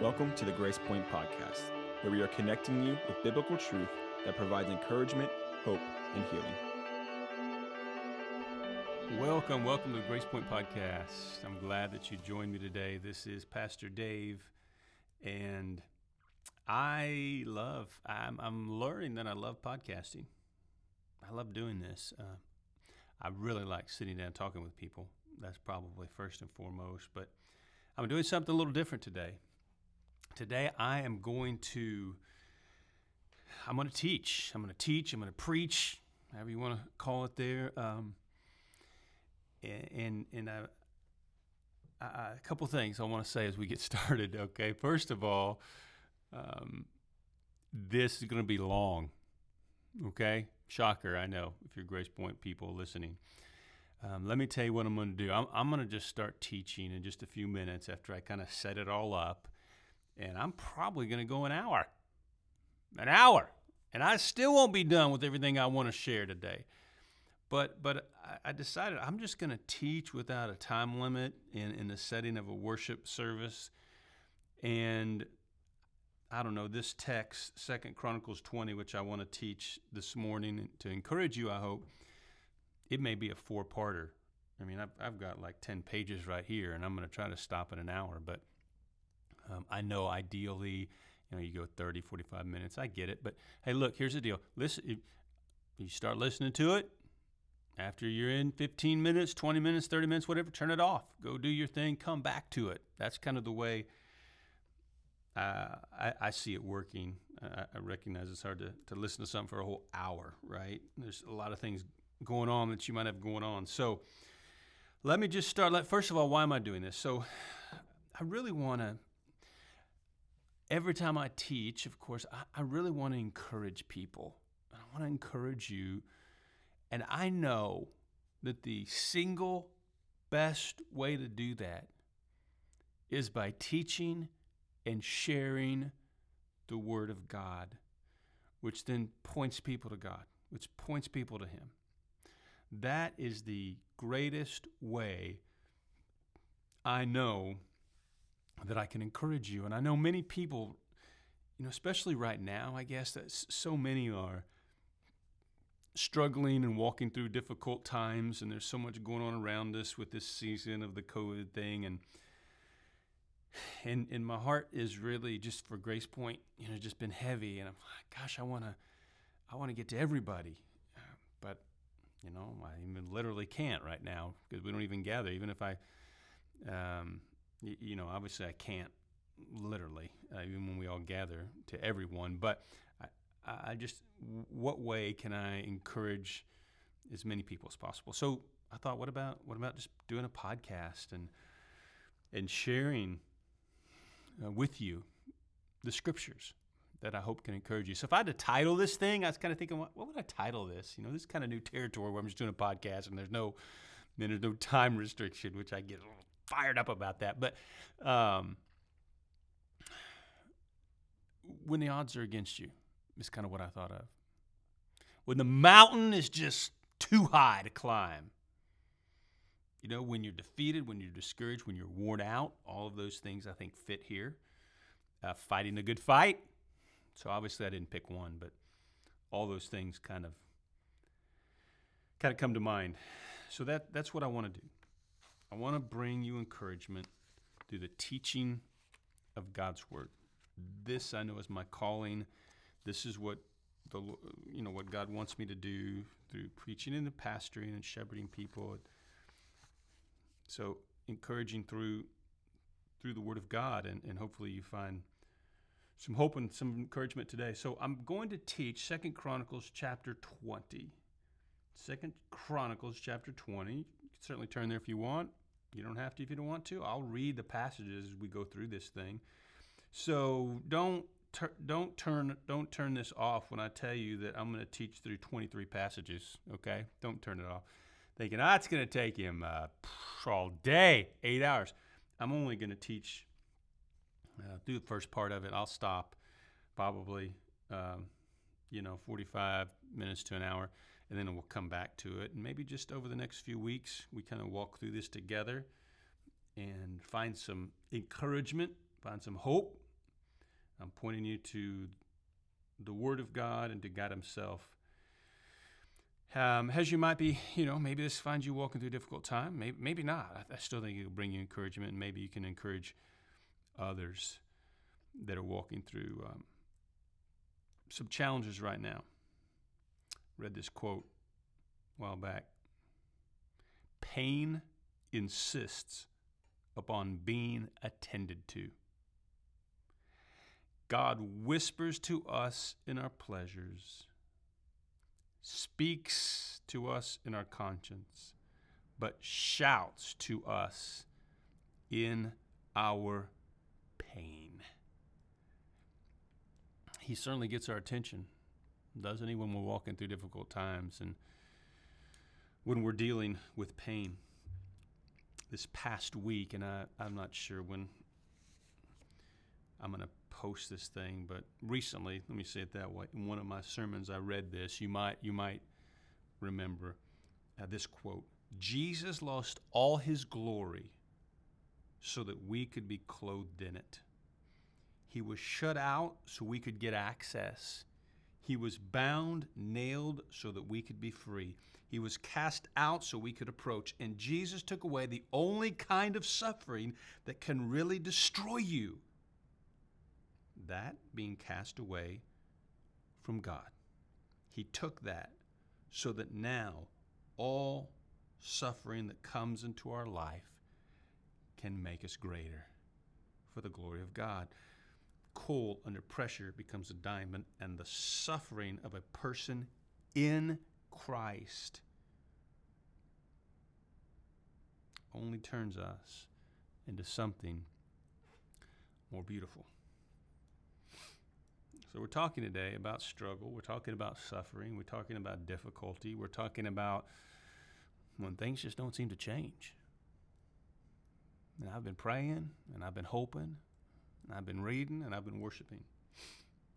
Welcome to the Grace Point Podcast, where we are connecting you with biblical truth that provides encouragement, hope, and healing. Welcome, welcome to the Grace Point Podcast. I'm glad that you joined me today. This is Pastor Dave, and I love, I'm, I'm learning that I love podcasting. I love doing this. Uh, I really like sitting down talking with people. That's probably first and foremost, but I'm doing something a little different today. Today I am going to I'm going to teach. I'm going to teach. I'm going to preach, however you want to call it there. Um, and and I, I, a couple things I want to say as we get started. Okay, first of all, um, this is going to be long. Okay, shocker. I know if you're Grace Point people listening. Um, let me tell you what I'm going to do. I'm, I'm going to just start teaching in just a few minutes after I kind of set it all up. And I'm probably going to go an hour. An hour. And I still won't be done with everything I want to share today. But, but I decided I'm just going to teach without a time limit in, in the setting of a worship service. And I don't know, this text, Second Chronicles 20, which I want to teach this morning to encourage you, I hope it may be a four parter. I mean, I've, I've got like 10 pages right here, and I'm going to try to stop in an hour. But um, I know ideally, you know, you go 30, 45 minutes. I get it. But hey, look, here's the deal. Listen, you start listening to it. After you're in 15 minutes, 20 minutes, 30 minutes, whatever, turn it off. Go do your thing. Come back to it. That's kind of the way uh, I, I, see it working. I, I recognize it's hard to, to listen to something for a whole hour, right? There's a lot of things going on that you might have going on. So let me just start. Let, first of all, why am I doing this? So I really want to, every time I teach, of course, I, I really want to encourage people. I want to encourage you. And I know that the single best way to do that is by teaching and sharing the Word of God, which then points people to God, which points people to Him. That is the greatest way I know that I can encourage you. And I know many people, you know, especially right now, I guess that so many are struggling and walking through difficult times, and there's so much going on around us with this season of the COVID thing. And and and my heart is really just for Grace Point, you know, just been heavy. And I'm like, gosh, I want to, I want to get to everybody, but you know, I even literally can't right now because we don't even gather. Even if I, um, you know, obviously I can't literally, uh, even when we all gather to everyone. But I, I just, what way can I encourage as many people as possible? So I thought, what about what about just doing a podcast and and sharing uh, with you the scriptures that I hope can encourage you. So if I had to title this thing, I was kind of thinking, what, what would I title this? You know, this is kind of new territory where I'm just doing a podcast and there's no, then there's no time restriction, which I get fired up about that. But um, when the odds are against you, is kind of what I thought of. When the mountain is just too high to climb. You know, when you're defeated, when you're discouraged, when you're worn out, all of those things I think fit here. Uh, fighting a good fight, so obviously I didn't pick one, but all those things kind of kind of come to mind. So that that's what I want to do. I want to bring you encouragement through the teaching of God's word. This I know is my calling. This is what the you know what God wants me to do through preaching and the pastoring and shepherding people. So encouraging through through the word of God and, and hopefully you find some hope and some encouragement today. So I'm going to teach Second Chronicles chapter 20. Second Chronicles chapter 20. You can certainly turn there if you want. You don't have to if you don't want to. I'll read the passages as we go through this thing. So don't tur- don't turn don't turn this off when I tell you that I'm going to teach through 23 passages. Okay, don't turn it off. Thinking ah, it's going to take him uh, all day, eight hours. I'm only going to teach uh, do the first part of it. I'll stop probably, um, you know, 45 minutes to an hour, and then we'll come back to it. And maybe just over the next few weeks, we kind of walk through this together and find some encouragement, find some hope I'm pointing you to the Word of God and to God Himself. Um, as you might be, you know, maybe this finds you walking through a difficult time. Maybe, maybe not. I, I still think it'll bring you encouragement, and maybe you can encourage others that are walking through um, some challenges right now. Read this quote a while back. Pain insists upon being attended to. God whispers to us in our pleasures, speaks to us in our conscience, but shouts to us in our pain. He certainly gets our attention, doesn't he, when we're walking through difficult times and when we're dealing with pain. This past week, and I, I'm not sure when I'm going to post this thing, but recently, let me say it that way. In one of my sermons, I read this. You might you might remember uh, this quote: "Jesus lost all his glory so that we could be clothed in it. He was shut out so we could get access. He was bound, nailed so that we could be free. He was cast out so we could approach. And Jesus took away the only kind of suffering that can really destroy you that being cast away from God. He took that so that now all suffering that comes into our life can make us greater for the glory of God. Coal under pressure becomes a diamond, and the suffering of a person in Christ only turns us into something more beautiful. So, we're talking today about struggle. We're talking about suffering. We're talking about difficulty. We're talking about when things just don't seem to change. And I've been praying, and I've been hoping, and I've been reading, and I've been worshiping.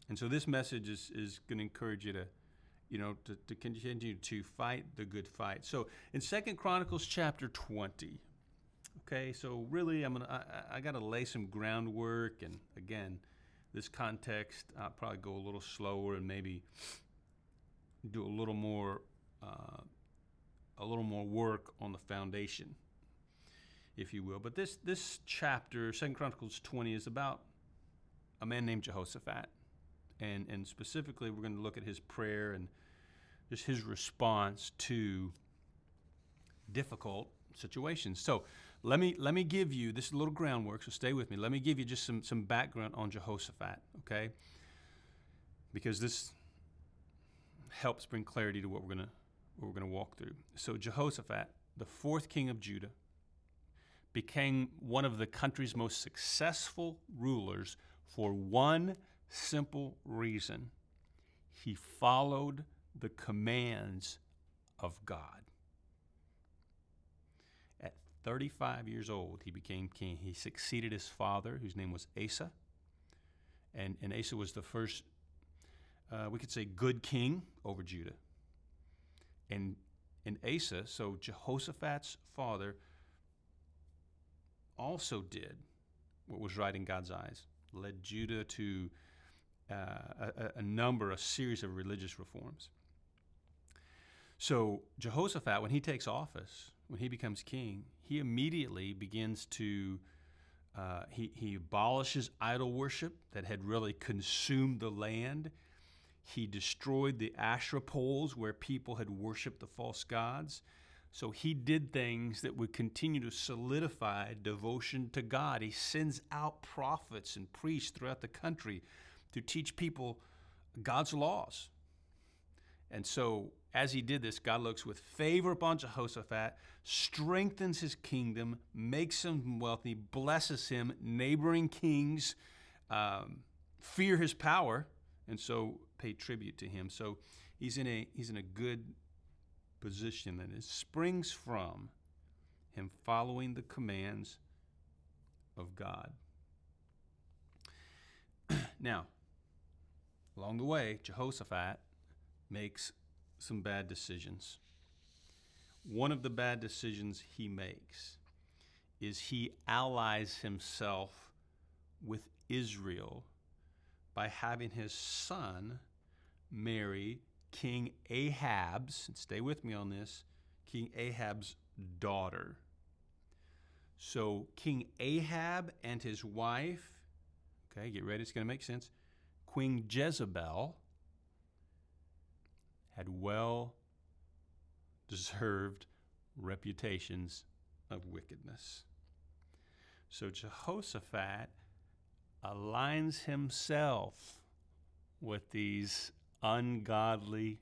And so, this message is, is going to encourage you to you know, to, to, continue to fight the good fight. So in Second Chronicles chapter 20, okay, so really I'm gonna I, I gotta lay some groundwork and again, this context, I'll probably go a little slower and maybe do a little more uh, a little more work on the foundation, if you will. But this this chapter, Second Chronicles 20, is about a man named Jehoshaphat. And, and specifically, we're going to look at his prayer and just his response to difficult situations. So, let me let me give you this little groundwork. So stay with me. Let me give you just some some background on Jehoshaphat, okay? Because this helps bring clarity to what we're gonna what we're gonna walk through. So Jehoshaphat, the fourth king of Judah, became one of the country's most successful rulers for one simple reason. He followed the commands of God. At 35 years old, he became king. He succeeded his father, whose name was Asa. And, and Asa was the first, uh, we could say, good king over Judah. And, and Asa, so Jehoshaphat's father, also did what was right in God's eyes, led Judah to uh, a, a number, a series of religious reforms. So Jehoshaphat, when he takes office, when he becomes king, he immediately begins to uh, he, he abolishes idol worship that had really consumed the land. He destroyed the Asherah poles where people had worshiped the false gods. So he did things that would continue to solidify devotion to God. He sends out prophets and priests throughout the country to teach people God's laws. And so as he did this, God looks with favor upon Jehoshaphat, strengthens his kingdom, makes him wealthy, blesses him. Neighboring kings um, fear his power, and so pay tribute to him. So he's in a he's in a good position that it springs from him following the commands of God. now, along the way, Jehoshaphat makes some bad decisions. One of the bad decisions he makes is he allies himself with Israel by having his son marry King Ahab's, stay with me on this, King Ahab's daughter. So King Ahab and his wife, okay, get ready, it's going to make sense. Queen Jezebel had well deserved reputations of wickedness. So Jehoshaphat aligns himself with these ungodly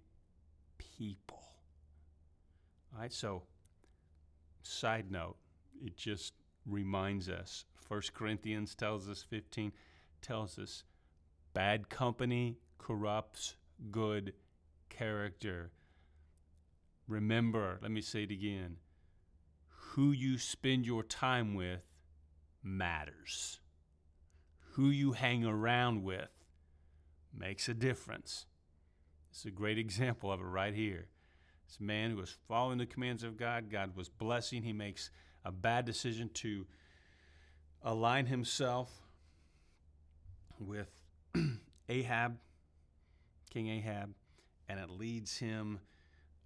people. All right, so side note, it just reminds us. 1 Corinthians tells us 15 tells us bad company corrupts good character. Remember, let me say it again. Who you spend your time with matters. Who you hang around with makes a difference. It's a great example of it right here. This man who was following the commands of God, God was blessing. He makes a bad decision to align himself with Ahab, King Ahab, and it leads him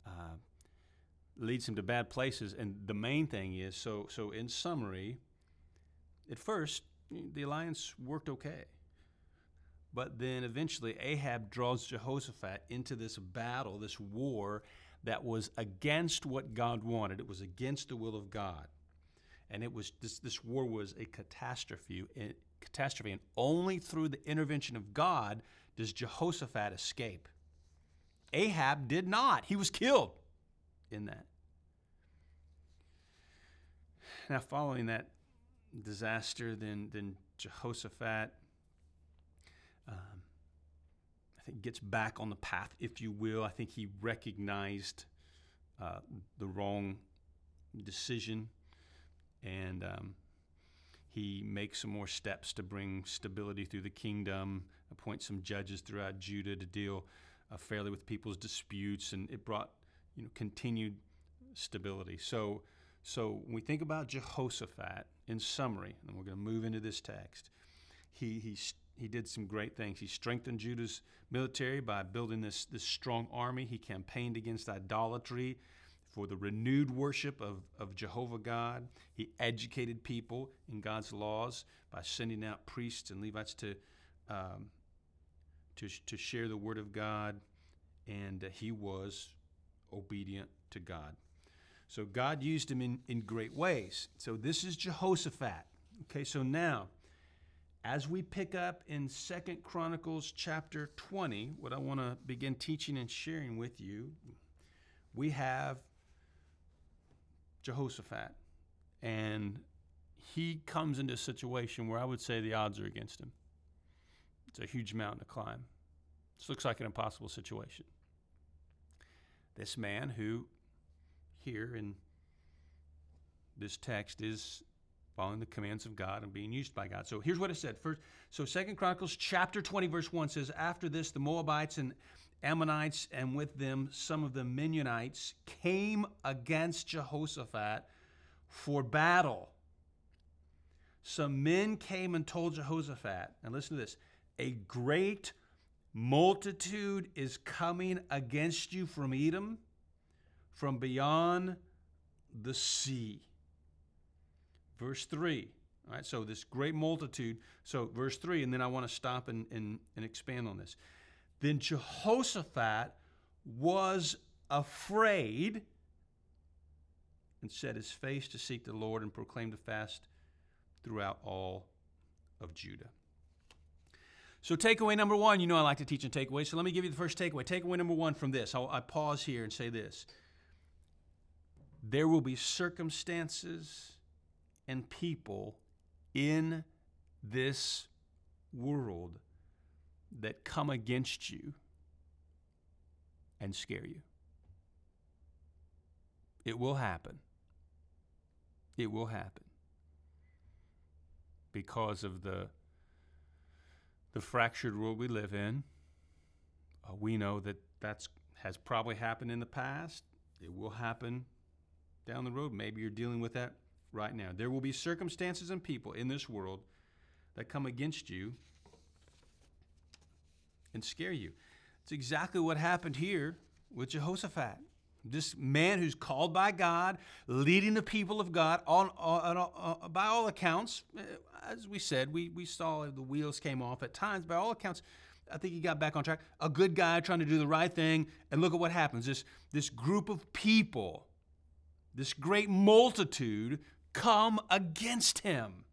uh, leads him to bad places. And the main thing is so so in summary, at first the alliance worked okay. But then eventually Ahab draws Jehoshaphat into this battle, this war that was against what God wanted. It was against the will of God. And it was this, this war was a catastrophe, a catastrophe. And only through the intervention of God does Jehoshaphat escape. Ahab did not. He was killed in that. Now, following that disaster, then, then Jehoshaphat, um, I think, gets back on the path, if you will. I think he recognized uh, the wrong decision and um, he makes some more steps to bring stability through the kingdom, appoint some judges throughout Judah to deal uh, fairly with people's disputes, and it brought you know continued stability. So, so when we think about Jehoshaphat, in summary, and we're going to move into this text, he he he did some great things. He strengthened Judah's military by building this this strong army. He campaigned against idolatry for the renewed worship of, of Jehovah God. He educated people in God's laws by sending out priests and Levites to, um, to, to share the word of God, and uh, he was obedient to God. So God used him in, in great ways. So this is Jehoshaphat. Okay, so now, as we pick up in Second Chronicles chapter 20, what I want to begin teaching and sharing with you, we have Jehoshaphat. And he comes into a situation where I would say the odds are against him. It's a huge mountain to climb. This looks like an impossible situation. This man, who here in this text is following the commands of God and being used by God. So here's what it said. First, so Second Chronicles chapter 20, verse 1 says, After this, the Moabites and Ammonites and with them some of the Meunites came against Jehoshaphat for battle. Some men came and told Jehoshaphat, and listen to this a great multitude is coming against you from Edom, from beyond the sea. Verse 3. All right, so this great multitude. So, verse 3, and then I want to stop and, and, and expand on this. Then Jehoshaphat was afraid and set his face to seek the Lord and proclaimed a fast throughout all of Judah. So, takeaway number one, you know I like to teach in takeaways, so let me give you the first takeaway. Takeaway number one from this, I'll, I pause here and say this. There will be circumstances and people in this world that come against you and scare you. It will happen. It will happen because of the the fractured world we live in. Uh, we know that that's has probably happened in the past. It will happen down the road. Maybe you're dealing with that right now. There will be circumstances and people in this world that come against you and scare you. It's exactly what happened here with Jehoshaphat. This man who's called by God, leading the people of God, on, on, on, by all accounts, uh, as we said, we, we saw the wheels came off at times. By all accounts, I think he got back on track. A good guy trying to do the right thing. And look at what happens. This, this group of people, this great multitude, come against him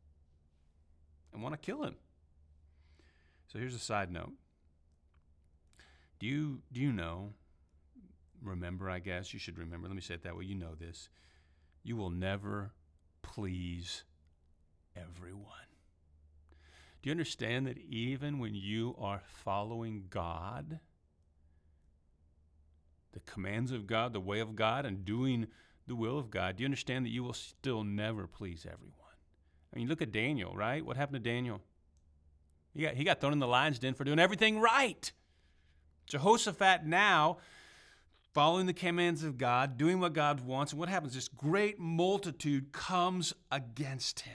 and want to kill him. So here's a side note. Do you, do you know remember, I guess. You should remember. Let me say it that way. You know this. You will never please everyone. Do you understand that even when you are following God, the commands of God, the way of God, and doing the will of God, do you understand that you will still never please everyone? I mean, look at Daniel, right? What happened to Daniel? He got, he got thrown in the lion's den for doing everything right. Jehoshaphat now following the commands of God, doing what God wants. And what happens? This great multitude comes against him.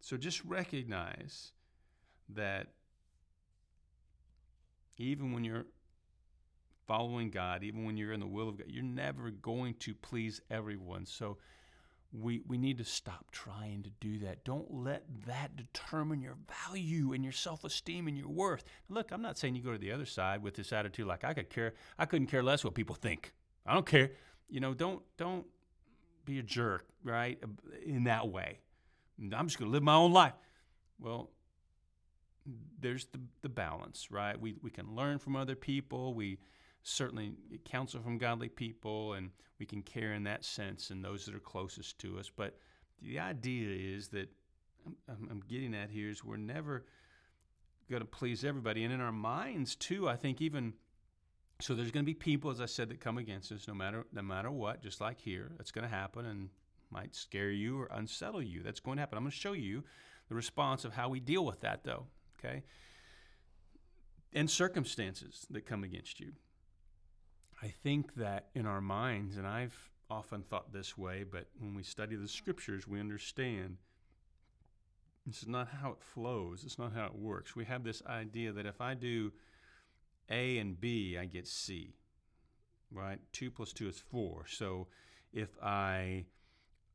So just recognize that even when you're following God, even when you're in the will of God, you're never going to please everyone. So we, we need to stop trying to do that. Don't let that determine your value and your self esteem and your worth. Look, I'm not saying you go to the other side with this attitude like I could care, I couldn't care less what people think. I don't care. You know, don't don't be a jerk, right? In that way. I'm just gonna live my own life. Well, there's the, the balance, right? We we can learn from other people. We certainly counsel from godly people, and we can care in that sense and those that are closest to us. But the idea is that I'm, I'm getting at here is we're never going to please everybody. And in our minds, too, I think even so there's going to be people, as I said, that come against us no matter no matter what, just like here. That's going to happen and might scare you or unsettle you. That's going to happen. I'm going to show you the response of how we deal with that, though. Okay, and circumstances that come against you. I think that in our minds, and I've often thought this way, but when we study the scriptures, we understand this is not how it flows, it's not how it works. We have this idea that if I do A and B, I get C, right? Two plus two is four. So if I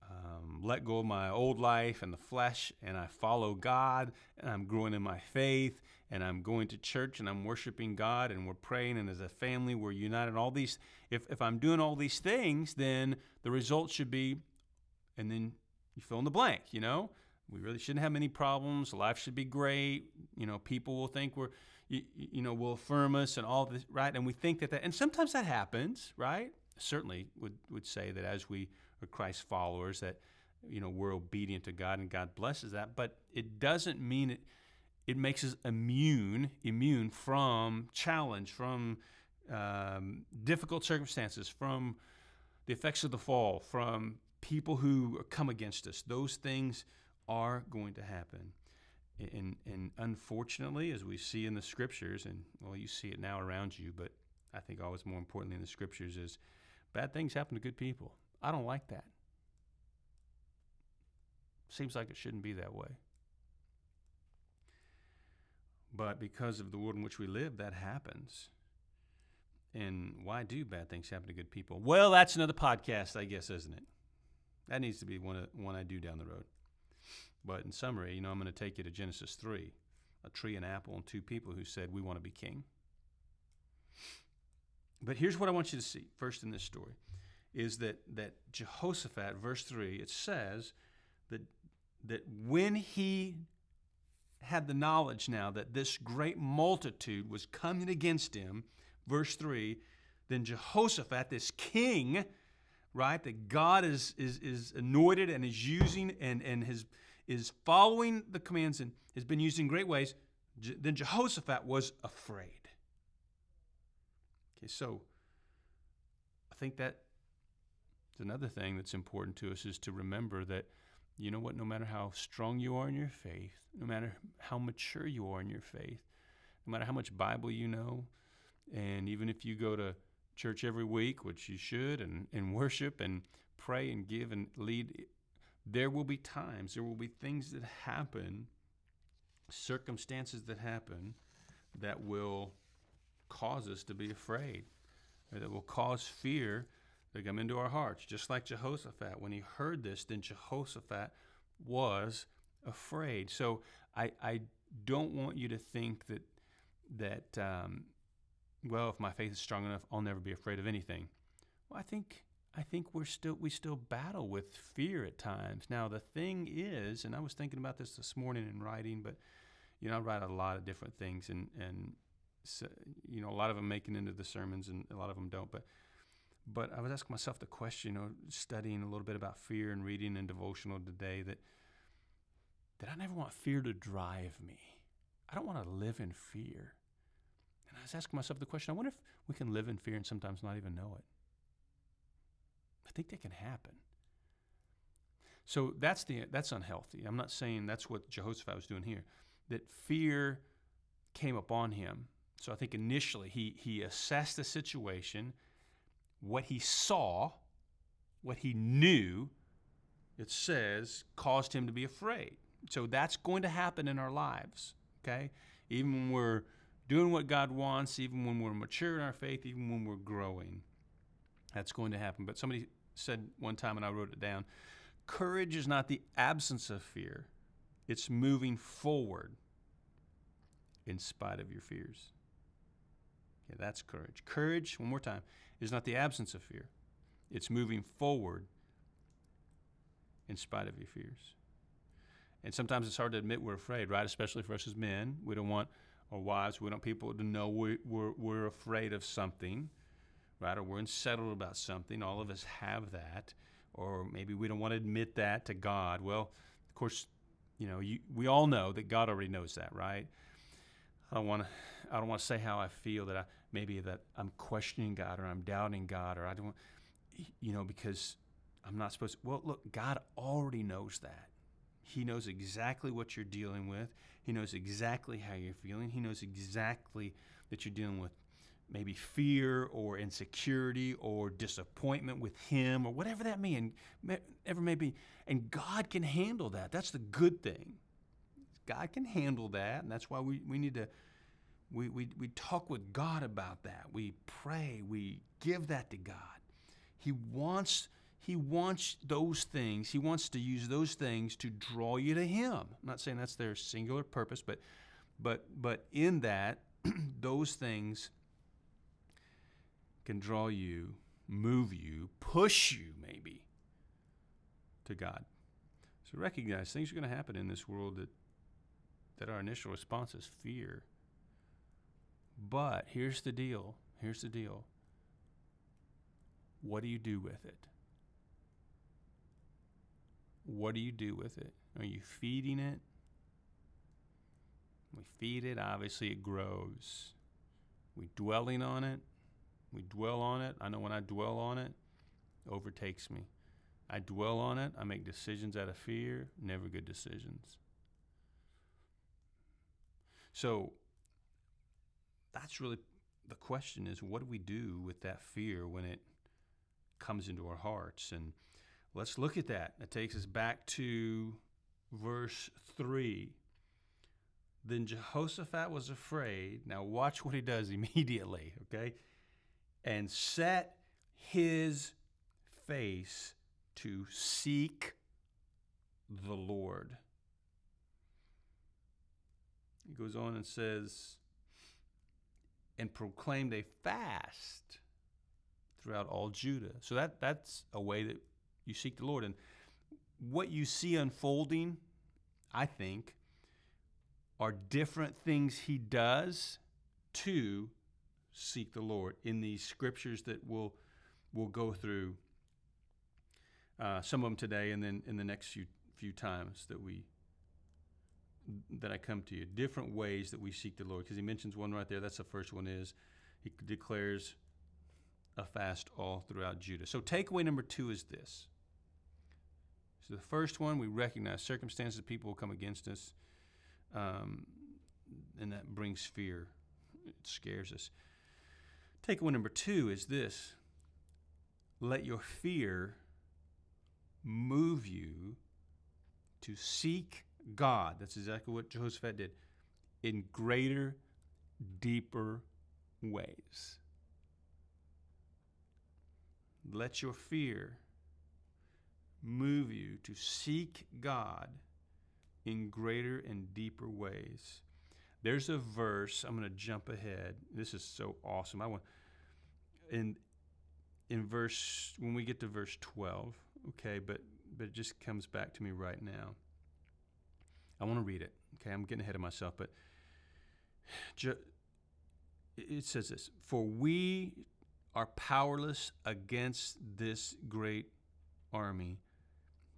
um, let go of my old life and the flesh and I follow God and I'm growing in my faith and I'm going to church and I'm worshiping God and we're praying and as a family we're united. All these, if, if I'm doing all these things, then the result should be, and then you fill in the blank, you know? We really shouldn't have many problems. Life should be great. You know, people will think we're, you, you know, will affirm us and all this, right? And we think that that, and sometimes that happens, right? Certainly would, would say that as we are Christ followers, that, you know, we're obedient to God and God blesses that. But it doesn't mean it, it makes us immune immune from challenge, from um, difficult circumstances, from the effects of the fall, from people who come against us. Those things are going to happen. And, and unfortunately, as we see in the scriptures, and well, you see it now around you, but I think always more importantly in the scriptures is bad things happen to good people. I don't like that. Seems like it shouldn't be that way. But because of the world in which we live, that happens. And why do bad things happen to good people? Well, that's another podcast, I guess, isn't it? That needs to be one, one I do down the road. But in summary, you know, I'm going to take you to Genesis 3 a tree, an apple, and two people who said, We want to be king. But here's what I want you to see first in this story is that, that Jehoshaphat, verse 3, it says that, that when he had the knowledge now that this great multitude was coming against him, verse 3, then Jehoshaphat, this king, right, that God is, is, is anointed and is using and, and has, is following the commands and has been used in great ways, then Jehoshaphat was afraid. Okay, so I think that another thing that's important to us is to remember that you know what? No matter how strong you are in your faith, no matter how mature you are in your faith, no matter how much Bible you know, and even if you go to church every week, which you should, and, and worship and pray and give and lead, there will be times, there will be things that happen, circumstances that happen that will cause us to be afraid, that will cause fear to come into our hearts. Just like Jehoshaphat, when he heard this, then Jehoshaphat was afraid. So I, I don't want you to think that that um, well, if my faith is strong enough, I'll never be afraid of anything. Well, I think I think we're still we still battle with fear at times. Now the thing is, and I was thinking about this this morning in writing, but you know I write a lot of different things, and and so, you know a lot of them make it into the sermons, and a lot of them don't. But but I was asking myself the question, you know, studying a little bit about fear and reading and devotional today that that I never want fear to drive me. I don't want to live in fear. And I was asking myself the question I wonder if we can live in fear and sometimes not even know it. I think that can happen. So that's the that's unhealthy. I'm not saying that's what Jehoshaphat was doing here. That fear came upon him. So I think initially he he assessed the situation, what he saw, what he knew, it says caused him to be afraid. So that's going to happen in our lives, okay? Even when we're doing what God wants, even when we're mature in our faith, even when we're growing. That's going to happen. But somebody said one time, and I wrote it down courage is not the absence of fear, it's moving forward in spite of your fears. Yeah, that's courage. Courage, one more time, is not the absence of fear, it's moving forward in spite of your fears. And sometimes it's hard to admit we're afraid, right? Especially for us as men. We don't want our wives, we don't want people to know we, we're, we're afraid of something, right? Or we're unsettled about something. All of us have that. Or maybe we don't want to admit that to God. Well, of course, you know, you, we all know that God already knows that, right? I don't want to. I don't want to say how I feel that I maybe that I'm questioning God or I'm doubting God or I don't, you know, because I'm not supposed. To, well, look, God already knows that. He knows exactly what you're dealing with. He knows exactly how you're feeling. He knows exactly that you're dealing with maybe fear or insecurity or disappointment with Him or whatever that may ever may be. And God can handle that. That's the good thing. God can handle that, and that's why we, we need to we, we, we talk with God about that. We pray. We give that to God. He wants he wants those things, he wants to use those things to draw you to him. I'm not saying that's their singular purpose, but but but in that those things can draw you, move you, push you maybe to God. So recognize things are going to happen in this world that that our initial response is fear. But here's the deal. Here's the deal. What do you do with it? What do you do with it? Are you feeding it? We feed it, obviously it grows. We dwelling on it. We dwell on it. I know when I dwell on it, it overtakes me. I dwell on it. I make decisions out of fear, never good decisions. So that's really the question is what do we do with that fear when it comes into our hearts? And Let's look at that. It takes us back to verse 3. Then Jehoshaphat was afraid. Now, watch what he does immediately, okay? And set his face to seek the Lord. He goes on and says, and proclaimed a fast throughout all Judah. So that, that's a way that you seek the Lord. And what you see unfolding, I think, are different things he does to seek the Lord in these scriptures that we'll, we'll go through. Uh, some of them today, and then in the next few few times that we that I come to you, different ways that we seek the Lord. Because he mentions one right there. That's the first one. Is he declares a fast all throughout Judah. So takeaway number two is this: so the first one, we recognize circumstances, people will come against us, um, and that brings fear. It scares us. Takeaway number two is this let your fear move you to seek God. That's exactly what Jehoshaphat did in greater deeper ways. Let your fear move you to seek God in greater and deeper ways. There's a verse, I'm going to jump ahead. This is so awesome. I want in in verse when we get to verse 12, okay, but but it just comes back to me right now. I want to read it. Okay, I'm getting ahead of myself, but it says this, "For we are powerless against this great army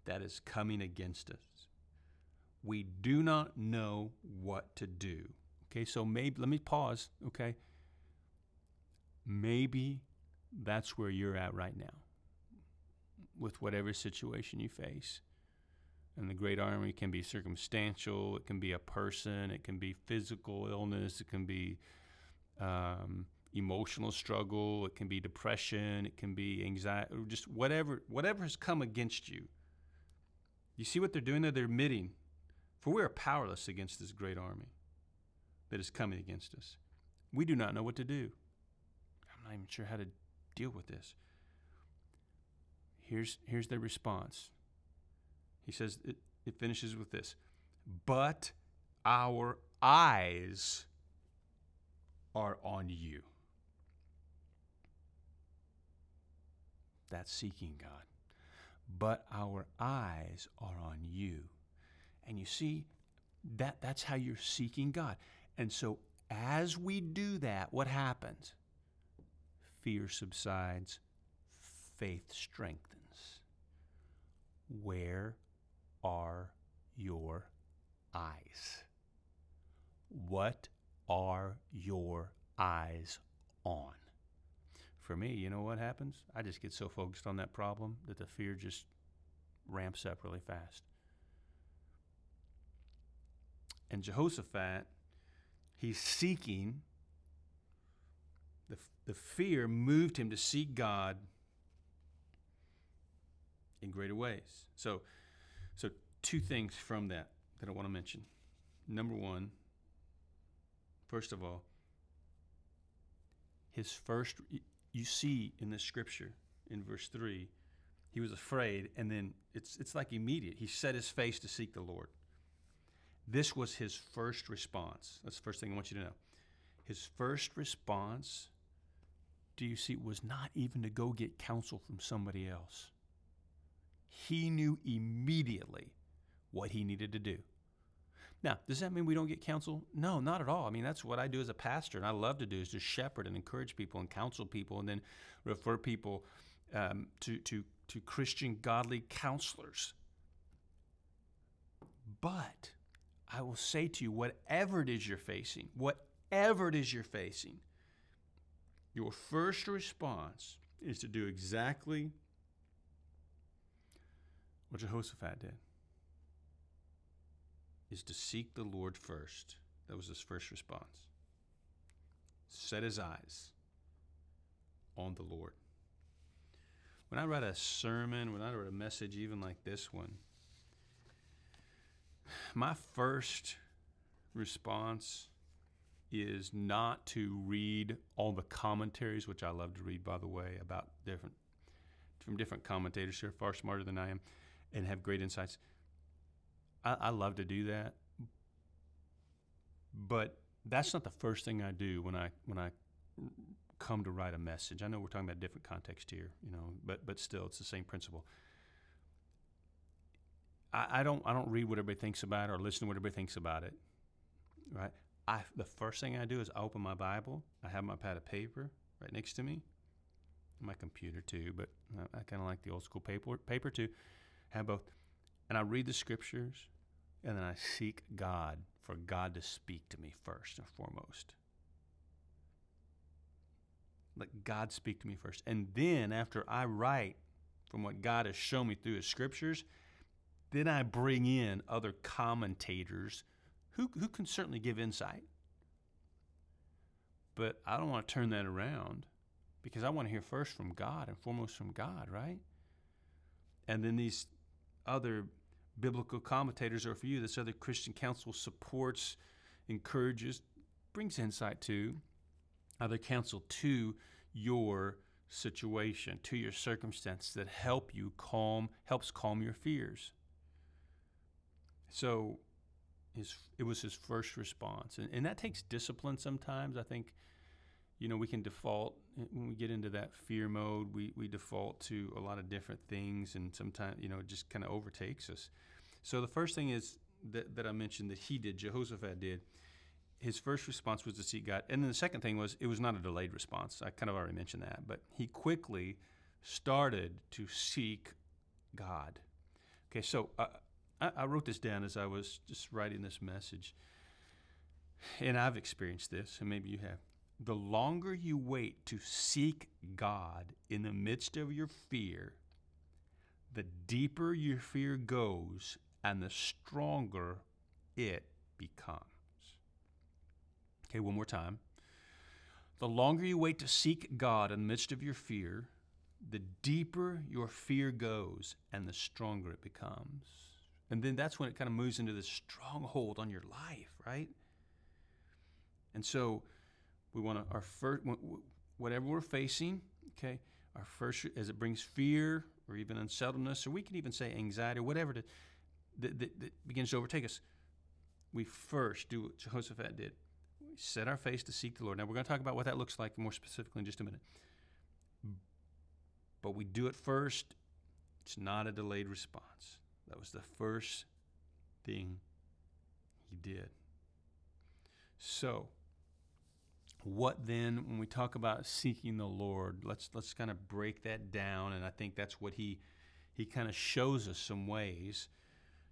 that is coming against us. We do not know what to do. Okay, so maybe, let me pause, okay? Maybe that's where you're at right now with whatever situation you face. And the great army can be circumstantial, it can be a person, it can be physical illness, it can be um, emotional struggle, it can be depression, it can be anxiety, just whatever whatever has come against you. You see what they're doing there? They're admitting, for we are powerless against this great army that is coming against us. We do not know what to do. I'm not even sure how to deal with this. Here's, here's their response. He says, it, it finishes with this But our eyes are on you. That's seeking God. But our eyes are on you. And you see, that, that's how you're seeking God. And so as we do that, what happens? Fear subsides, faith strengthens. Where are your eyes? What are your eyes on? For me, you know what happens? I just get so focused on that problem that the fear just ramps up really fast. And Jehoshaphat, he's seeking, the, the fear moved him to seek God in greater ways. So, two things from that that I want to mention. Number one, first of all, his first, you see in this scripture in verse 3, he was afraid, and then it's, it's like immediate. He set his face to seek the Lord. This was his first response. That's the first thing I want you to know. His first response, do you see, was not even to go get counsel from somebody else. He knew immediately what he needed to do. Now, does that mean we don't get counsel? No, not at all. I mean, that's what I do as a pastor, and I love to do is to shepherd and encourage people and counsel people, and then refer people um, to to to Christian godly counselors. But I will say to you, whatever it is you're facing, whatever it is you're facing, your first response is to do exactly what Jehoshaphat did is to seek the Lord first. That was his first response. Set his eyes on the Lord. When I write a sermon, when I write a message, even like this one, my first response is not to read all the commentaries, which I love to read, by the way, about different from different commentators who are far smarter than I am and have great insights. I, I love to do that, but that's not the first thing I do when I when I come to write a message. I know we're talking about a different context here, you know, but but still, it's the same principle. I, I don't I don't read what everybody thinks about it or listen to what everybody thinks about it, right? I the first thing I do is I open my Bible. I have my pad of paper right next to me, my computer too, but I, I kind of like the old school paper paper too. Have both, and I read the scriptures, and then I seek God for God to speak to me first and foremost. Let God speak to me first. And then after I write from what God has shown me through his scriptures, then I bring in other commentators who, who can certainly give insight. But I don't want to turn that around because I want to hear first from God and foremost from God, right? And then these other biblical commentators are for you. This other Christian counsel supports, encourages, brings insight to, other counsel to your situation, to your circumstance that help you calm, helps calm your fears. So his, it was his first response. And, and that takes discipline sometimes. I think, you know, we can default when we get into that fear mode, we, we default to a lot of different things and sometimes, you know, it just kind of overtakes us. So the first thing is that, that I mentioned that he did, Jehoshaphat did, his first response was to seek God. And then the second thing was it was not a delayed response. I kind of already mentioned that, but he quickly started to seek God. Okay, so uh, I, I wrote this down as I was just writing this message. And I've experienced this, and maybe you have. The longer you wait to seek God in the midst of your fear, the deeper your fear goes and the stronger it becomes. Okay, one more time. The longer you wait to seek God in the midst of your fear, the deeper your fear goes and the stronger it becomes. And then that's when it kind of moves into this stronghold on your life, right? And so we want to, our first, whatever we're facing, okay, our first, as it brings fear or even unsettledness, or we can even say anxiety or whatever that, that, that begins to overtake us, we first do what Jehoshaphat did. We set our face to seek the Lord. Now, we're going to talk about what that looks like more specifically in just a minute. But we do it first. It's not a delayed response. That was the first thing he did. So, what then when we talk about seeking the Lord, let's let's kind of break that down and I think that's what he he kind of shows us some ways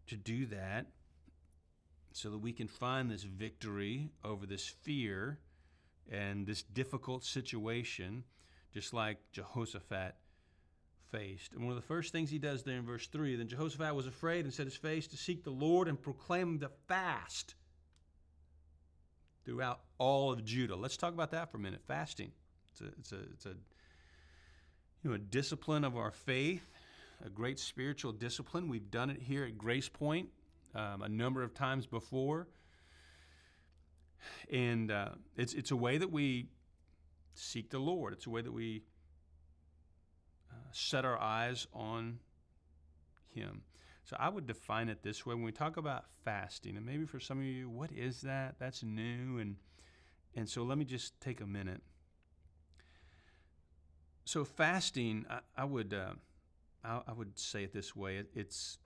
to do that so that we can find this victory over this fear and this difficult situation just like Jehoshaphat faced. And one of the first things he does there in verse 3 then Jehoshaphat was afraid and set his face to seek the Lord and proclaim the fast throughout all of Judah. Let's talk about that for a minute. Fasting. It's a, it's a, it's a, you know, a discipline of our faith, a great spiritual discipline. We've done it here at Grace Point um, a number of times before. And uh, it's, it's a way that we seek the Lord. It's a way that we set our eyes on Him. So I would define it this way when we talk about fasting, and maybe for some of you, what is that? That's new, and and so let me just take a minute. So fasting, I, I would uh, I, I, would say it this way: it, it's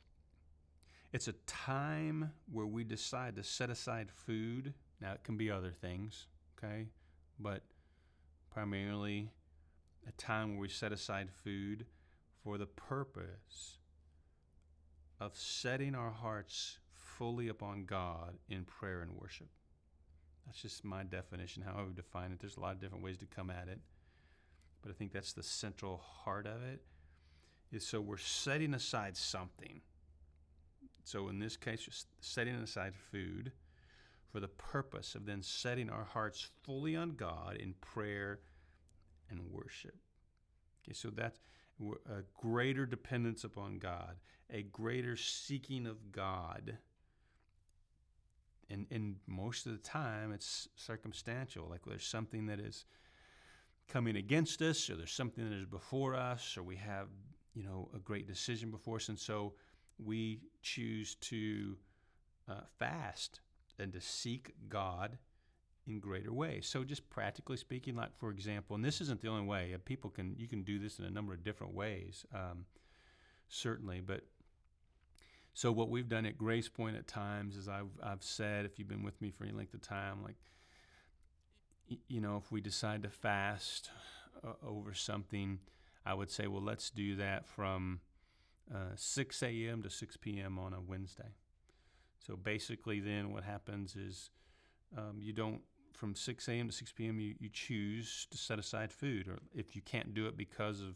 it's a time where we decide to set aside food. Now it can be other things, okay, but primarily a time where we set aside food for the purpose of setting our hearts fully upon God in prayer and worship. That's just my definition, how I would define it. There's a lot of different ways to come at it, but I think that's the central heart of it. Is so we're setting aside something. So in this case, setting aside food for the purpose of then setting our hearts fully on God in prayer and worship. Okay, so that's a greater dependence upon God, a greater seeking of God. And, and most of the time, it's circumstantial. Like there's something that is coming against us, or there's something that is before us, or we have, you know, a great decision before us. And so we choose to uh, fast and to seek God in greater ways. So just practically speaking, like for example, and this isn't the only way. Uh, people can you can do this in a number of different ways, um, certainly. But so what we've done at Grace Point at times is I've I've said if you've been with me for any length of time, like you know, if we decide to fast uh, over something, I would say, well, let's do that from uh, 6 a.m. to 6 p.m. on a Wednesday. So basically, then what happens is um, you don't from 6 a.m. to 6 p.m., you, you choose to set aside food. Or if you can't do it because of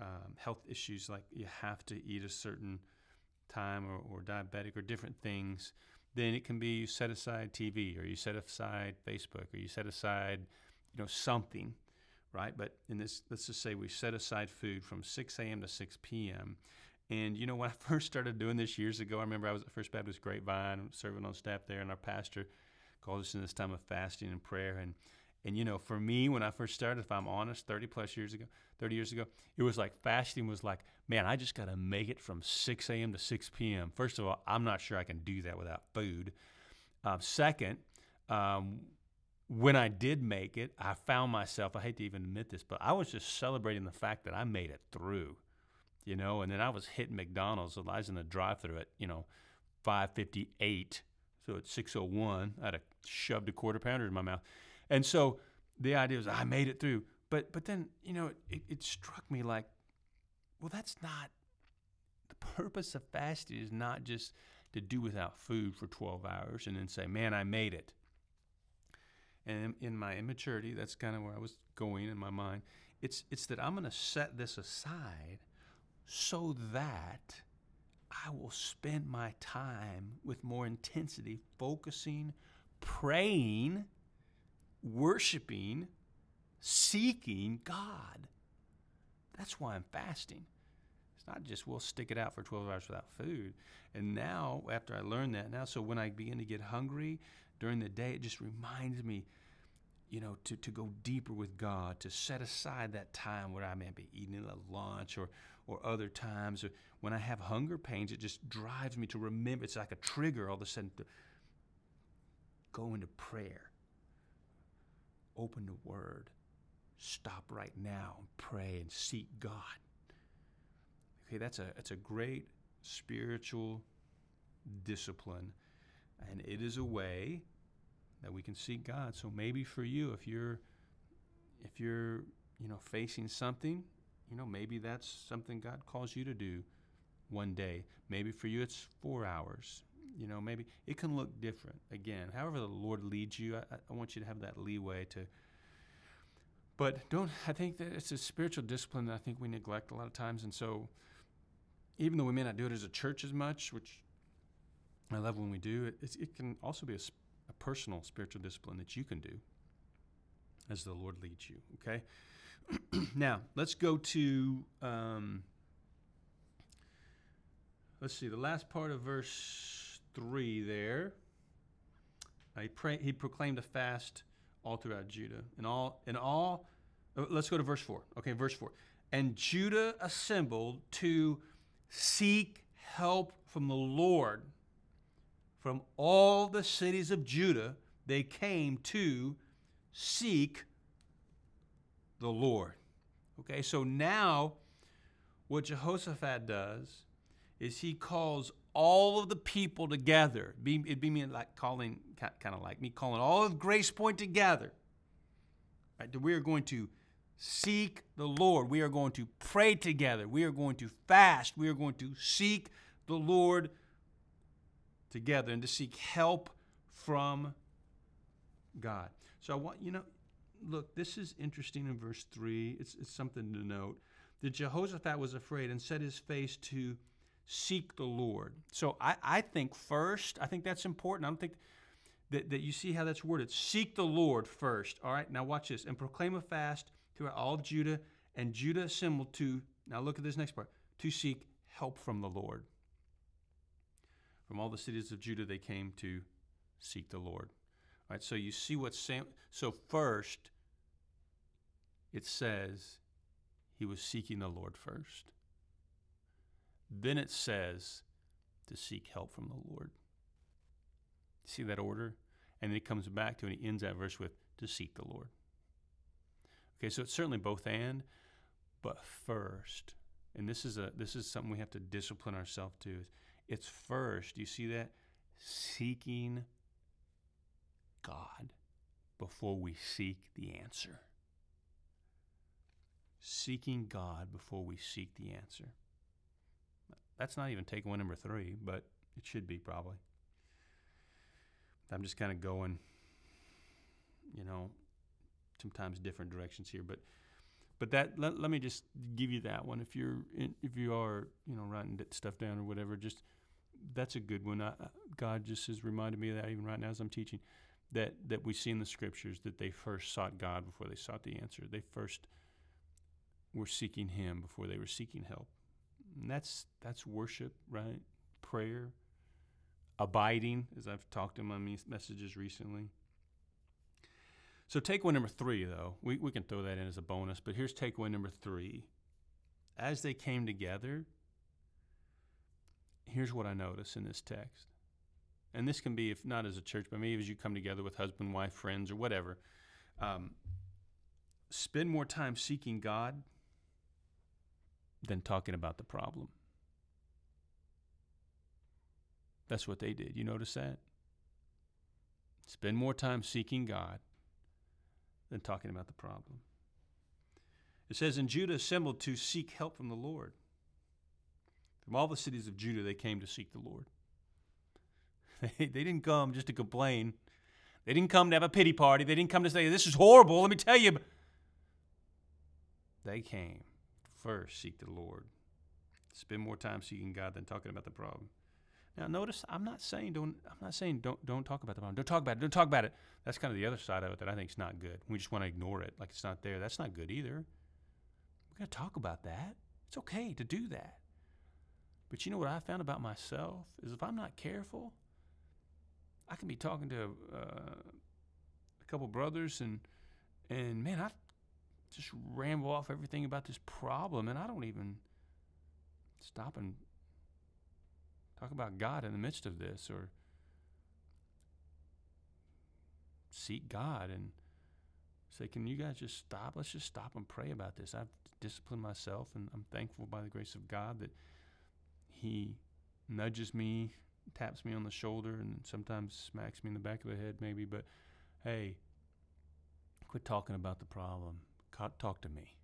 um, health issues, like you have to eat a certain time or, or diabetic or different things, then it can be you set aside TV or you set aside Facebook or you set aside, you know, something, right? But in this, let's just say we set aside food from 6 a.m. to 6 p.m. And you know, when I first started doing this years ago, I remember I was at First Baptist Grapevine, serving on staff there, and our pastor calls us in this time of fasting and prayer. And and you know, for me, when I first started, if I'm honest, 30 plus years ago, 30 years ago, it was like fasting was like, man, I just got to make it from 6 a.m. to 6 p.m. First of all, I'm not sure I can do that without food. Uh, second, um, when I did make it, I found myself, I hate to even admit this, but I was just celebrating the fact that I made it through, you know, and then I was hitting McDonald's. I was in the drive through at, you know, 558. So at 601, I'd have shoved a quarter pounder in my mouth. And so the idea was I made it through. But but then, you know, it, it struck me like, well, that's not the purpose of fasting is not just to do without food for 12 hours and then say, man, I made it. And in my immaturity, that's kind of where I was going in my mind. It's, it's that I'm going to set this aside so that I will spend my time with more intensity, focusing, praying, worshiping, seeking God. That's why I'm fasting. It's not just we'll stick it out for 12 hours without food. And now, after I learned that, now, so when I begin to get hungry during the day, it just reminds me, you know, to, to go deeper with God, to set aside that time where I may be eating a lunch or, or other times. When I have hunger pains, it just drives me to remember. It's like a trigger all of a sudden to go into prayer open the Word. Stop right now and pray and seek God. Okay, that's a that's a great spiritual discipline, and it is a way that we can seek God. So maybe for you, if you're if you're you know facing something, you know maybe that's something God calls you to do one day. Maybe for you it's four hours. You know, maybe it can look different. Again, however the Lord leads you, I, I want you to have that leeway to. But don't. I think that it's a spiritual discipline that I think we neglect a lot of times, and so even though we may not do it as a church as much, which I love when we do, it, it can also be a, a personal spiritual discipline that you can do as the Lord leads you. Okay. now let's go to. Um, let's see the last part of verse 3 there. He, pray, he proclaimed a fast all throughout Judah. And all, in all, uh, let's go to verse 4. Okay, verse 4. And Judah assembled to seek help from the Lord. From all the cities of Judah, they came to seek the Lord. Okay, so now what Jehoshaphat does is he calls all of the people together. It'd be me like calling, kind of like me calling all of Grace Point together. Right? We are going to seek the Lord. We are going to pray together. We are going to fast. We are going to seek the Lord together and to seek help from God. So I want, you know, look, this is interesting in verse 3. It's, it's something to note. That Jehoshaphat was afraid and set his face to seek the Lord. So I, I think first, I think that's important. I don't think that, that you see how that's worded. Seek the Lord first. All right, now watch this. And proclaim a fast throughout all of Judah, and Judah assembled to, now look at this next part, to seek help from the Lord. From all the cities of Judah, they came to seek the Lord. All right, so you see what Sam, so first, it says he was seeking the Lord first. Then it says to seek help from the Lord. See that order? And then it comes back to, and he ends that verse with, to seek the Lord. Okay, so it's certainly both and, but first, and this is a this is something we have to discipline ourselves to. It's first, you see that? Seeking God before we seek the answer. Seeking God before we seek the answer. That's not even takeaway number three, but it should be probably. I'm just kind of going, you know, sometimes different directions here, but but that let, let me just give you that one. If you're in, if you are you know writing stuff down or whatever, just that's a good one. I, God just has reminded me of that even right now as I'm teaching that that we see in the scriptures that they first sought God before they sought the answer. They first were seeking Him before they were seeking help. And that's that's worship, right? Prayer. abiding, as I've talked in my messages recently. So, takeaway number three, though, we, we can throw that in as a bonus, but here's takeaway number three. As they came together, here's what I notice in this text. And this can be, if not as a church, but maybe as you come together with husband, wife, friends, or whatever. Um, spend more time seeking God than talking about the problem. That's what they did. You notice that? Spend more time seeking God than talking about the problem. It says, And Judah assembled to seek help from the Lord. From all the cities of Judah, they came to seek the Lord. They, they didn't come just to complain. They didn't come to have a pity party. They didn't come to say, This is horrible. Let me tell you. They came first, seek the Lord. Spend more time seeking God than talking about the problem. Now, notice I'm not saying don't. I'm not saying don't don't talk about the problem. Don't talk about it. Don't talk about it. That's kind of the other side of it that I think is not good. We just want to ignore it like it's not there. That's not good either. We got to talk about that. It's okay to do that. But you know what I found about myself is if I'm not careful, I can be talking to uh, a couple brothers and and man, I just ramble off everything about this problem, and I don't even stop and talk about God in the midst of this or seek God and say, Can you guys just stop? Let's just stop and pray about this. I've disciplined myself, and I'm thankful by the grace of God that He nudges me, taps me on the shoulder, and sometimes smacks me in the back of the head, maybe. But hey, quit talking about the problem. Talk to me.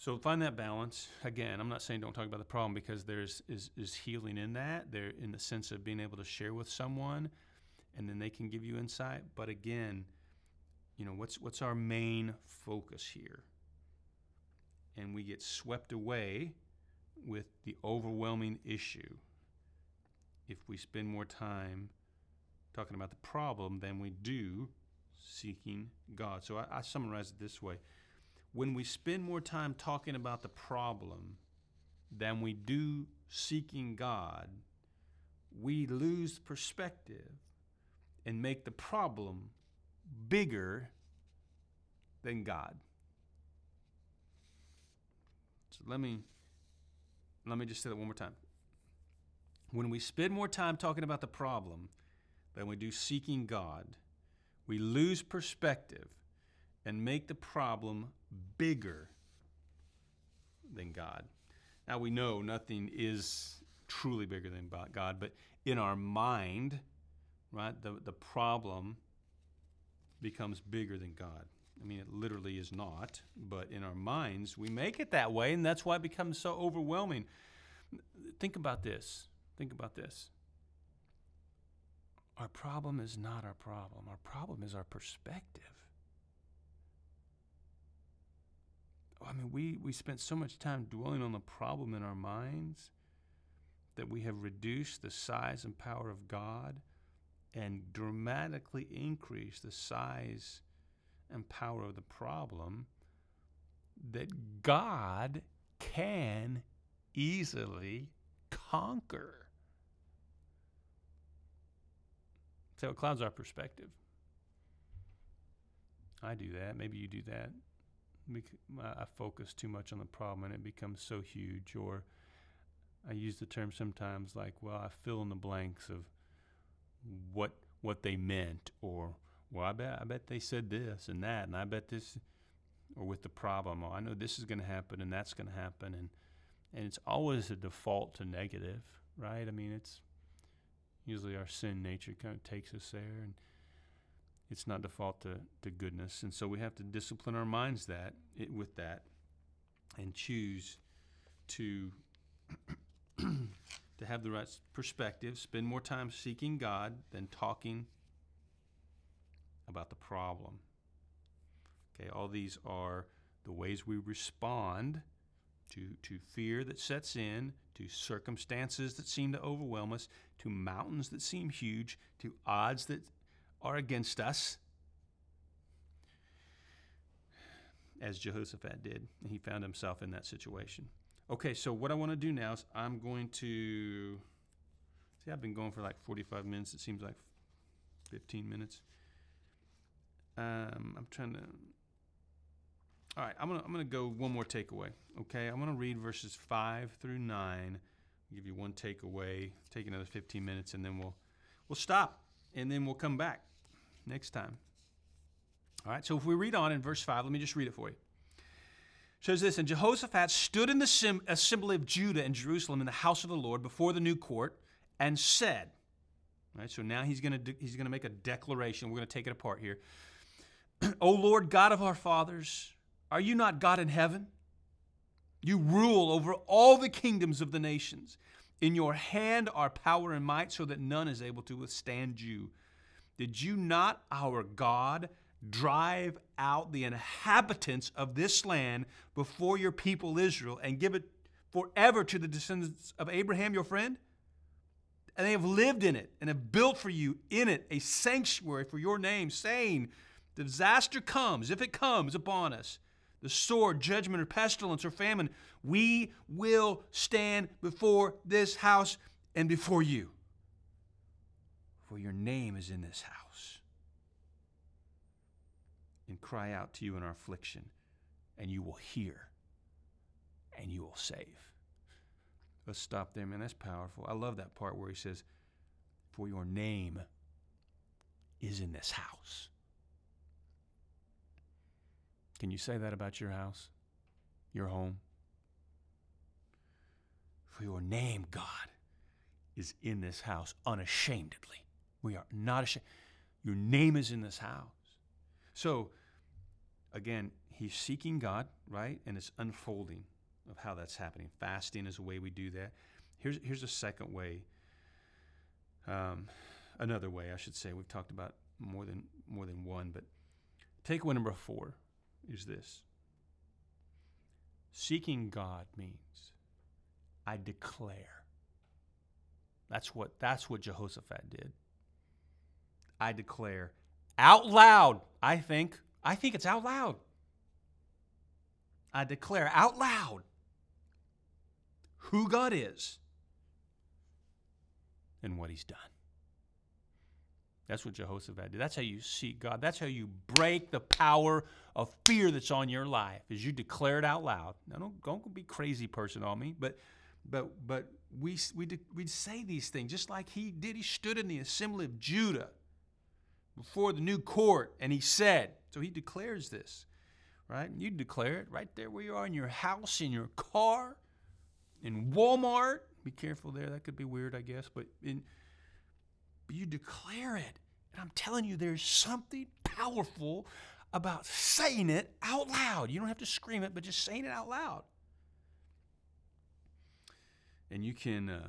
So find that balance. Again, I'm not saying don't talk about the problem because there's is, is healing in that. There in the sense of being able to share with someone and then they can give you insight. But again, you know, what's what's our main focus here? And we get swept away with the overwhelming issue if we spend more time talking about the problem than we do seeking God. So I, I summarize it this way when we spend more time talking about the problem than we do seeking God, we lose perspective and make the problem bigger than God. So let me let me just say that one more time. When we spend more time talking about the problem than we do seeking God, we lose perspective and make the problem bigger than God. Now we know nothing is truly bigger than God, but in our mind, right, the, the problem becomes bigger than God. I mean, it literally is not, but in our minds, we make it that way, and that's why it becomes so overwhelming. Think about this. Think about this. Our problem is not our problem, our problem is our perspective. I mean, we, we spent so much time dwelling on the problem in our minds that we have reduced the size and power of God and dramatically increased the size and power of the problem that God can easily conquer. So it clouds our perspective. I do that. Maybe you do that. Uh, I focus too much on the problem and it becomes so huge. Or I use the term sometimes like, well, I fill in the blanks of what what they meant, or well, I bet I bet they said this and that, and I bet this, or with the problem, I know this is going to happen and that's going to happen, and and it's always a default to negative, right? I mean, it's usually our sin nature kind of takes us there, and it's not default to, to goodness. And so we have to discipline our minds that it, with that and choose to to have the right perspective, spend more time seeking God than talking about the problem. Okay, all these are the ways we respond to, to fear that sets in, to circumstances that seem to overwhelm us, to mountains that seem huge, to odds that are against us, as Jehoshaphat did. He found himself in that situation. Okay, so what I want to do now is I'm going to See, I've been going for like 45 minutes. It seems like 15 minutes. Um, I'm trying to. All right, I'm gonna I'm gonna go one more takeaway. Okay, I'm gonna read verses five through nine. I'll give you one takeaway. Take another 15 minutes, and then we'll we'll stop, and then we'll come back next time. All right. So if we read on in verse five, let me just read it for you. It says this, and Jehoshaphat stood in the assembly of Judah and Jerusalem in the house of the Lord before the new court, and said, All right, so now he's going to he's going to make a declaration. We're going to take it apart here. o Lord God of our fathers, are you not God in heaven? You rule over all the kingdoms of the nations. In your hand are power and might, so that none is able to withstand you. Did you not, our God, drive out the inhabitants of this land before your people Israel and give it forever to the descendants of Abraham, your friend? and they have lived in it and have built for you in it a sanctuary for your name, saying, disaster comes, if it comes upon us, the sword, judgment, or pestilence, or famine, we will stand before this house and before you. For your name is in this house. And cry out to you in our affliction, and you will hear, and you will save. Let's stop there, man. That's powerful. I love that part where he says, For your name is in this house. Can you say that about your house, your home? For your name, God, is in this house unashamedly. We are not ashamed. Your name is in this house. So, again, he's seeking God, right? And it's unfolding of how that's happening. Fasting is a way we do that. Here's here's a second way. Um, another way, I should say. We've talked about more than more than one, but take takeaway number four is this. Seeking God means I declare. That's what that's what Jehoshaphat did. I declare out loud. I think I think it's out loud. I declare out loud who God is and what he's done. That's what Jehoshaphat did. That's how you seek God. That's how you break the power of fear that's on your life, is you declare it out loud. Now, don't, don't be crazy person on me, but but but we we we say these things just like he did. He stood in the assembly of Judah before the new court, and he said. So he declares this, right? You declare it right there where you are in your house, in your car, in Walmart. Be careful there. That could be weird, I guess. But in but you declare it. And I'm telling you, there's something powerful about saying it out loud. You don't have to scream it, but just saying it out loud. And you can, uh,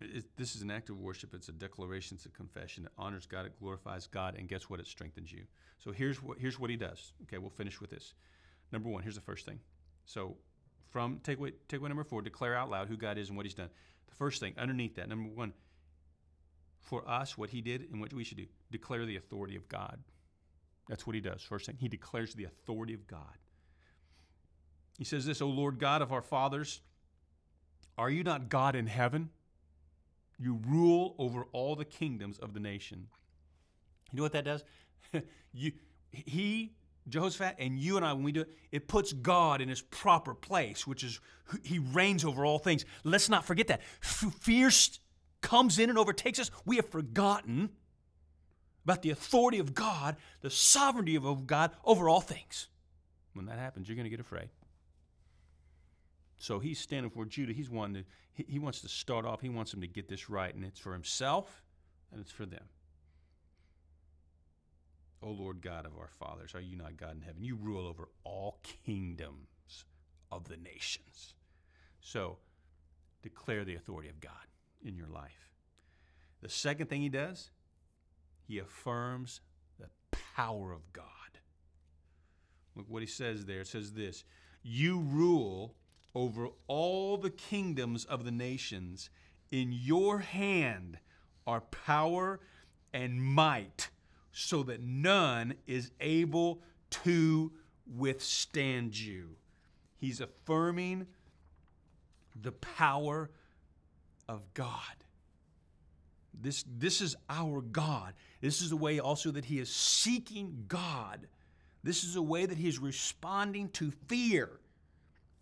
it, this is an act of worship. It's a declaration, it's a confession. It honors God, it glorifies God, and guess what? It strengthens you. So here's what, here's what he does. Okay, we'll finish with this. Number one, here's the first thing. So from takeaway, takeaway number four, declare out loud who God is and what He's done. The first thing underneath that, number one, for us, what He did and what we should do, declare the authority of God. That's what He does. First thing, He declares the authority of God. He says this, O Lord God of our fathers, are you not God in heaven? You rule over all the kingdoms of the nation. You know what that does? you, he Jehoshaphat and you and I, when we do it, it puts God in his proper place, which is he reigns over all things. Let's not forget that. Fear comes in and overtakes us. We have forgotten about the authority of God, the sovereignty of God over all things. When that happens, you're going to get afraid. So he's standing for Judah. He's one to, he, he wants to start off, he wants them to get this right, and it's for himself and it's for them. O Lord God of our fathers, are you not God in heaven? You rule over all kingdoms of the nations. So, declare the authority of God in your life. The second thing he does, he affirms the power of God. Look what he says there. It says this You rule over all the kingdoms of the nations. In your hand are power and might so that none is able to withstand you. He's affirming the power of God. This, this is our God. This is a way also that he is seeking God. This is a way that he is responding to fear.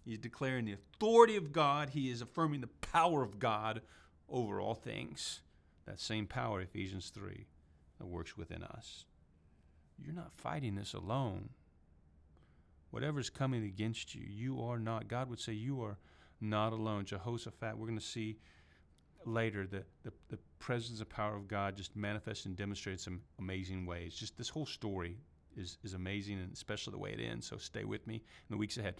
He's declaring the authority of God. He is affirming the power of God over all things. That same power, Ephesians 3, that works within us. You're not fighting this alone. Whatever's coming against you, you are not. God would say, You are not alone. Jehoshaphat, we're going to see later the, the, the presence and power of God just manifests and demonstrates some amazing ways. Just this whole story is, is amazing, and especially the way it ends. So stay with me in the weeks ahead.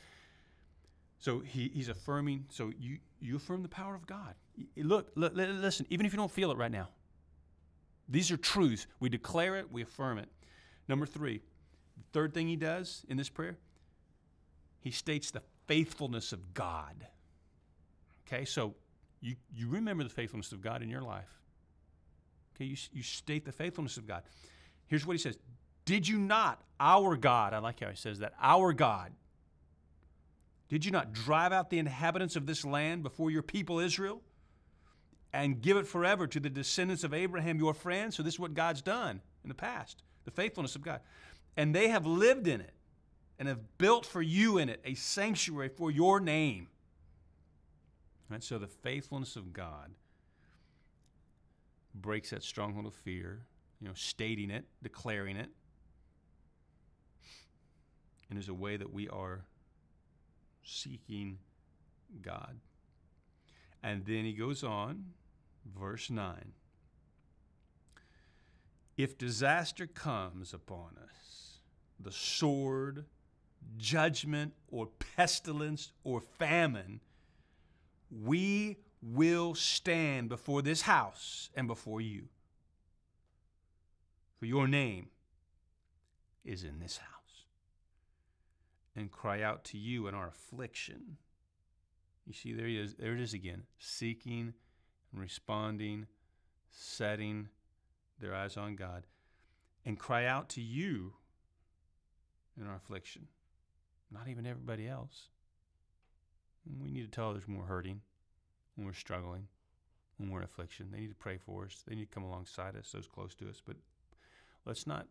So he, he's affirming. So you you affirm the power of God. Look, listen. Even if you don't feel it right now, these are truths. We declare it. We affirm it. Number three, the third thing he does in this prayer, he states the faithfulness of God. Okay, so you, you remember the faithfulness of God in your life. Okay, you, you state the faithfulness of God. Here's what he says Did you not, our God, I like how he says that, our God, did you not drive out the inhabitants of this land before your people Israel and give it forever to the descendants of Abraham, your friend? So, this is what God's done in the past the faithfulness of God. And they have lived in it and have built for you in it a sanctuary for your name. Right? So the faithfulness of God breaks that stronghold of fear, you know, stating it, declaring it. And there's a way that we are seeking God. And then he goes on, verse 9. If disaster comes upon us, the sword, judgment, or pestilence, or famine, we will stand before this house and before you. For your name is in this house. And cry out to you in our affliction. You see, there, he is, there it is again seeking and responding, setting their eyes on God, and cry out to you in our affliction. Not even everybody else. We need to tell others when we're hurting, when we're struggling, when we're in affliction. They need to pray for us. They need to come alongside us, those close to us. But let's not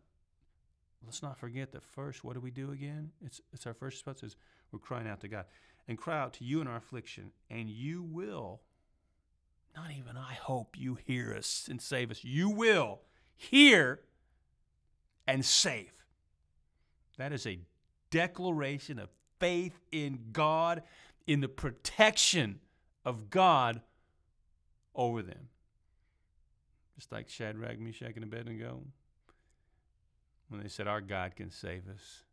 let's not forget that first, what do we do again? It's it's our first response is we're crying out to God. And cry out to you in our affliction, and you will, not even I hope you hear us and save us. You will hear and save. That is a declaration of faith in God in the protection of God over them. Just like Shadrach, Meshach, and Abednego, when they said, Our God can save us.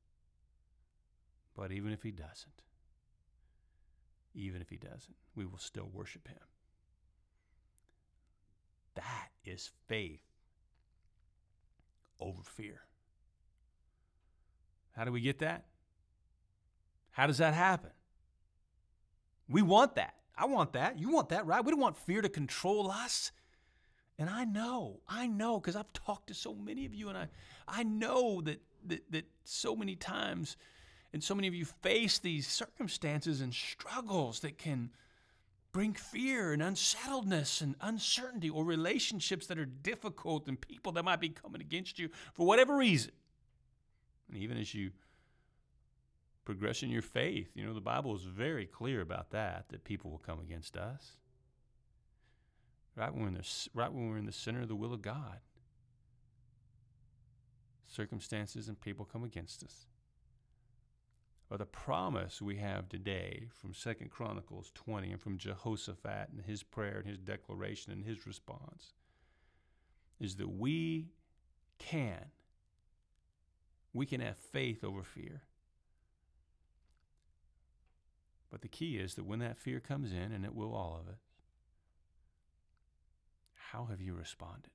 But even if He doesn't, even if He doesn't, we will still worship Him. That is faith over fear. How do we get that? How does that happen? We want that. I want that. You want that, right? We don't want fear to control us. And I know, I know, because I've talked to so many of you, and I, I know that, that that so many times, and so many of you face these circumstances and struggles that can bring fear and unsettledness and uncertainty, or relationships that are difficult, and people that might be coming against you for whatever reason. And even as you progress in your faith. You know, the Bible is very clear about that, that people will come against us. Right when we're the, right when we're in the center of the will of God, circumstances and people come against us. But the promise we have today from Second Chronicles 20 and from Jehoshaphat and his prayer and his declaration and his response is that we can we can have faith over fear. But the key is that when that fear comes in, and it will all of us, how have you responded?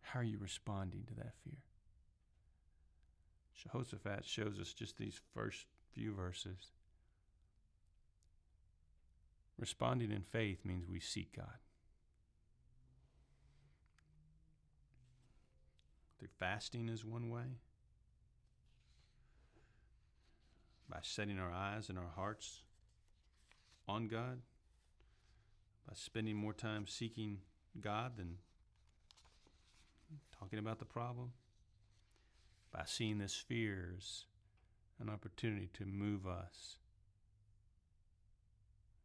How are you responding to that fear? Jehoshaphat shows us just these first few verses. Responding in faith means we seek God. Through fasting is one way. By setting our eyes and our hearts on God. by spending more time seeking God than talking about the problem, by seeing this fear as an opportunity to move us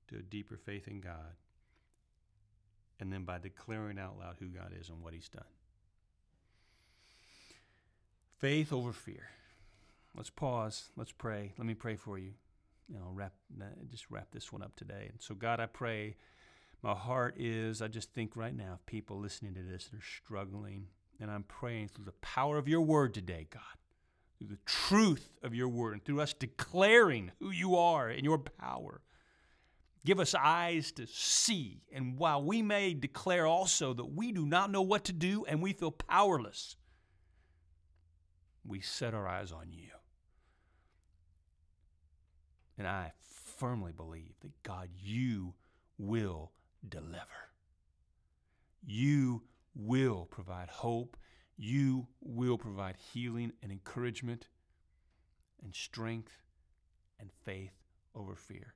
to a deeper faith in God, and then by declaring out loud who God is and what He's done. Faith over fear. Let's pause. Let's pray. Let me pray for you. You know, wrap uh, just wrap this one up today. And so, God, I pray. My heart is. I just think right now of people listening to this that are struggling, and I'm praying through the power of Your Word today, God, through the truth of Your Word, and through us declaring who You are and Your power. Give us eyes to see. And while we may declare also that we do not know what to do and we feel powerless, we set our eyes on you. And I firmly believe that God, you will deliver. You will provide hope. You will provide healing and encouragement and strength and faith over fear.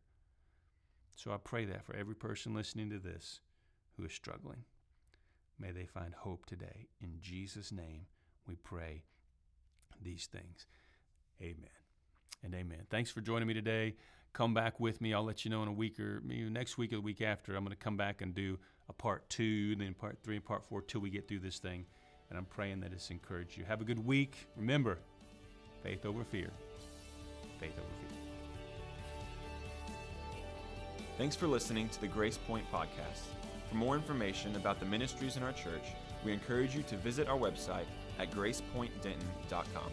So I pray that for every person listening to this who is struggling. May they find hope today. In Jesus' name, we pray these things. Amen and amen. Thanks for joining me today. Come back with me. I'll let you know in a week or maybe next week or the week after. I'm going to come back and do a part two, then part three and part four till we get through this thing. And I'm praying that it's encouraged you. Have a good week. Remember, faith over fear. Faith over fear. Thanks for listening to the Grace Point Podcast. For more information about the ministries in our church, we encourage you to visit our website at gracepointdenton.com.